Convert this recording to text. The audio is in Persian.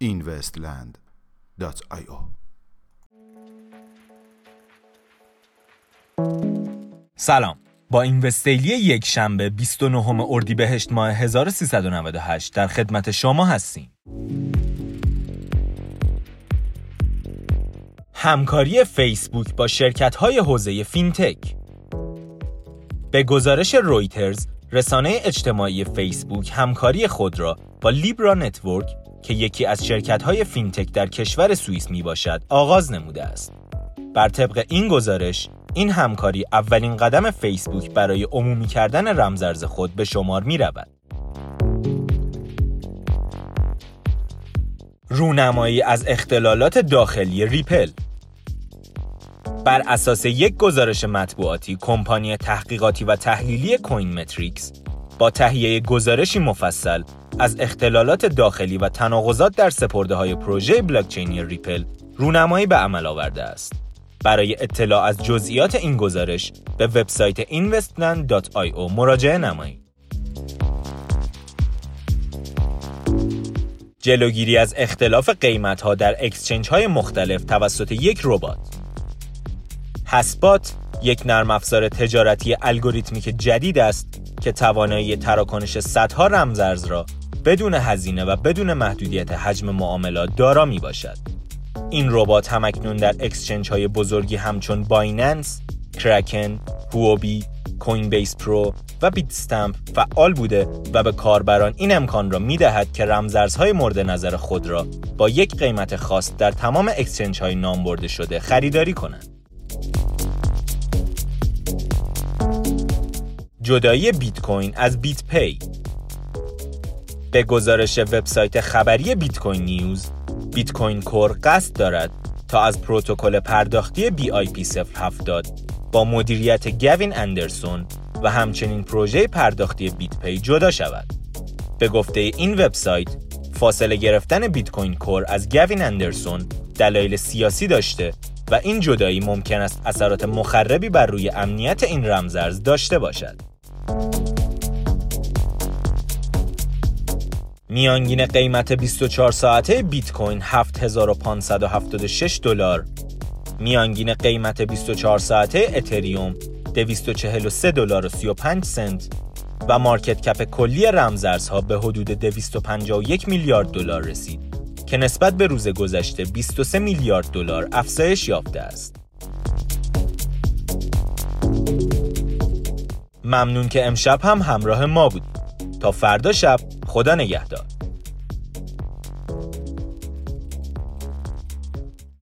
investland.io سلام با Invest Daily یک شنبه 29 اردیبهشت ماه 1398 در خدمت شما هستیم. همکاری فیسبوک با شرکت های حوزه فینتک به گزارش رویترز رسانه اجتماعی فیسبوک همکاری خود را با Libra Network که یکی از شرکت های فینتک در کشور سوئیس می باشد آغاز نموده است. بر طبق این گزارش این همکاری اولین قدم فیسبوک برای عمومی کردن رمزرز خود به شمار می رود. رونمایی از اختلالات داخلی ریپل بر اساس یک گزارش مطبوعاتی کمپانی تحقیقاتی و تحلیلی Coin Metrics با تهیه گزارشی مفصل از اختلالات داخلی و تناقضات در سپرده های پروژه بلاکچینی ریپل رونمایی به عمل آورده است. برای اطلاع از جزئیات این گزارش به وبسایت investland.io مراجعه نمایید. جلوگیری از اختلاف قیمت ها در اکسچنج های مختلف توسط یک ربات هسپات یک نرم افزار تجارتی algorithmic جدید است که توانایی تراکنش صدها رمزارز را بدون هزینه و بدون محدودیت حجم معاملات دارا می باشد. این ربات همکنون در exchange های بزرگی همچون بایننس، کرکن، هووبی، کوین بیس پرو و بیت استمپ فعال بوده و به کاربران این امکان را می دهد که رمزارزهای مورد نظر خود را با یک قیمت خاص در تمام exchange های نام برده شده خریداری کنند. جدایی بیت کوین از بیت پی به گزارش وبسایت خبری بیت کوین نیوز بیت کوین کور قصد دارد تا از پروتکل پرداختی BIP 070 با مدیریت گوین اندرسون و همچنین پروژه پرداختی بیت پی جدا شود. به گفته این وبسایت، فاصله گرفتن بیت کوین کور از گوین اندرسون دلایل سیاسی داشته و این جدایی ممکن است اثرات مخربی بر روی امنیت این رمزارز داشته باشد. میانگین قیمت 24 ساعته بیت کوین 7576 دلار میانگین قیمت 24 ساعته اتریوم 243 دلار و 35 سنت و مارکت کپ کلی رمزارزها به حدود 251 میلیارد دلار رسید که نسبت به روز گذشته 23 میلیارد دلار افزایش یافته است. ممنون که امشب هم همراه ما بود. تا فردا شب خدا نگهدار